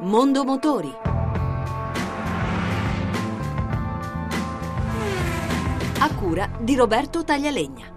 Mondo Motori. A cura di Roberto Taglialegna.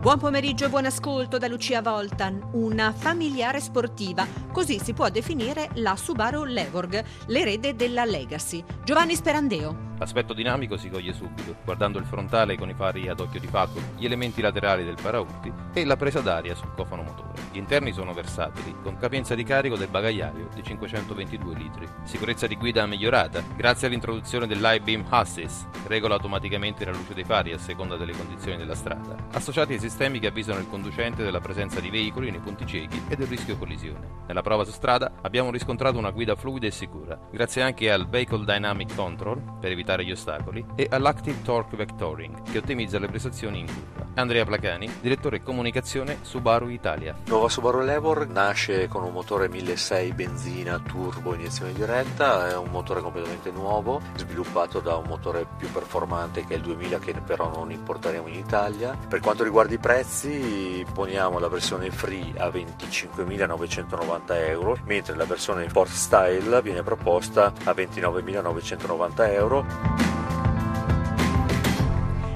Buon pomeriggio e buon ascolto da Lucia Voltan, una familiare sportiva, così si può definire la Subaru Levorg, l'erede della Legacy. Giovanni Sperandeo. L'aspetto dinamico si coglie subito, guardando il frontale con i fari ad occhio di falco, gli elementi laterali del paraurti e la presa d'aria sul cofano motore. Gli interni sono versatili, con capienza di carico del bagagliaio di 522 litri. Sicurezza di guida migliorata, grazie all'introduzione dell'I-Beam Assist, che regola automaticamente la luce dei fari a seconda delle condizioni della strada, associati ai sistemi che avvisano il conducente della presenza di veicoli nei punti ciechi e del rischio collisione. Nella prova su strada abbiamo riscontrato una guida fluida e sicura, grazie anche al Vehicle Dynamic Control, per evitare evitare gli ostacoli, e all'Active Torque Vectoring, che ottimizza le prestazioni in curva. Andrea Placani, direttore comunicazione Subaru Italia. Nuova Subaru Lever nasce con un motore 1600 benzina turbo iniezione diretta, è un motore completamente nuovo, sviluppato da un motore più performante che è il 2000 che però non importeremo in Italia. Per quanto riguarda i prezzi, poniamo la versione free a 25.990 euro, mentre la versione Sport Style viene proposta a 29.990 euro.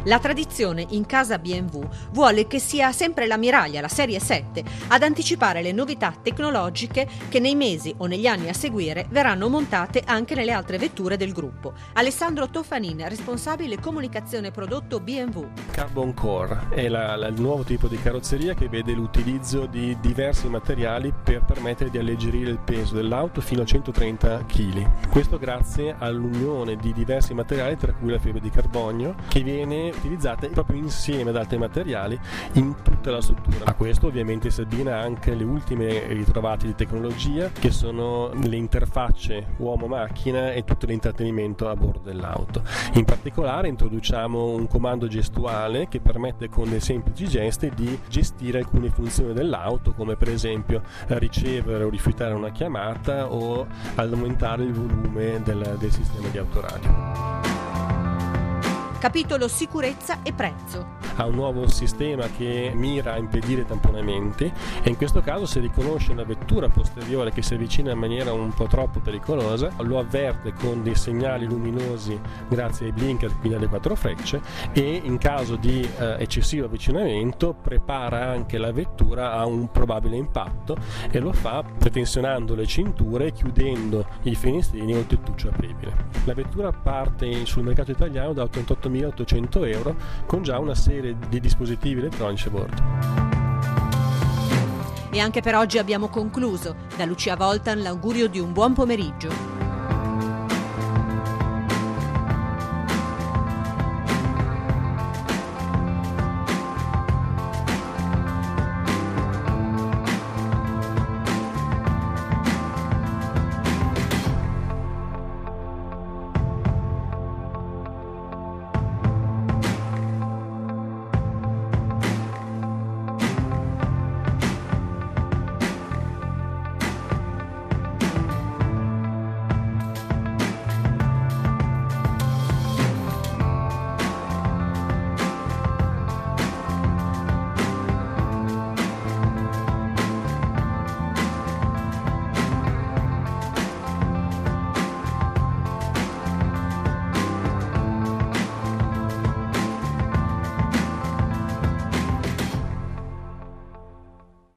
La tradizione in casa BMW vuole che sia sempre la Miraglia, la serie 7, ad anticipare le novità tecnologiche che nei mesi o negli anni a seguire verranno montate anche nelle altre vetture del gruppo. Alessandro Tofanin, responsabile comunicazione prodotto BMW. Carbon Core è la, la, il nuovo tipo di carrozzeria che vede l'utilizzo di diversi materiali per permettere di alleggerire il peso dell'auto fino a 130 kg. Questo grazie all'unione di diversi materiali, tra cui la fibra di carbonio, che viene utilizzate proprio insieme ad altri materiali in tutta la struttura. A questo ovviamente si abbina anche le ultime ritrovate di tecnologia che sono le interfacce uomo-macchina e tutto l'intrattenimento a bordo dell'auto. In particolare introduciamo un comando gestuale che permette con dei semplici gesti di gestire alcune funzioni dell'auto come per esempio ricevere o rifiutare una chiamata o aumentare il volume del, del sistema di autoradio. Capitolo sicurezza e prezzo. Ha un nuovo sistema che mira a impedire tamponamenti e in questo caso se riconosce una vettura posteriore che si avvicina in maniera un po' troppo pericolosa, lo avverte con dei segnali luminosi grazie ai blinker, quindi alle quattro frecce e in caso di eh, eccessivo avvicinamento prepara anche la vettura a un probabile impatto e lo fa pretensionando le cinture e chiudendo i finestrini o il tettuccio apribile. La vettura parte sul mercato italiano da 88 4.800 euro con già una serie di dispositivi elettronici a bordo. E anche per oggi abbiamo concluso. Da Lucia Voltan l'augurio di un buon pomeriggio.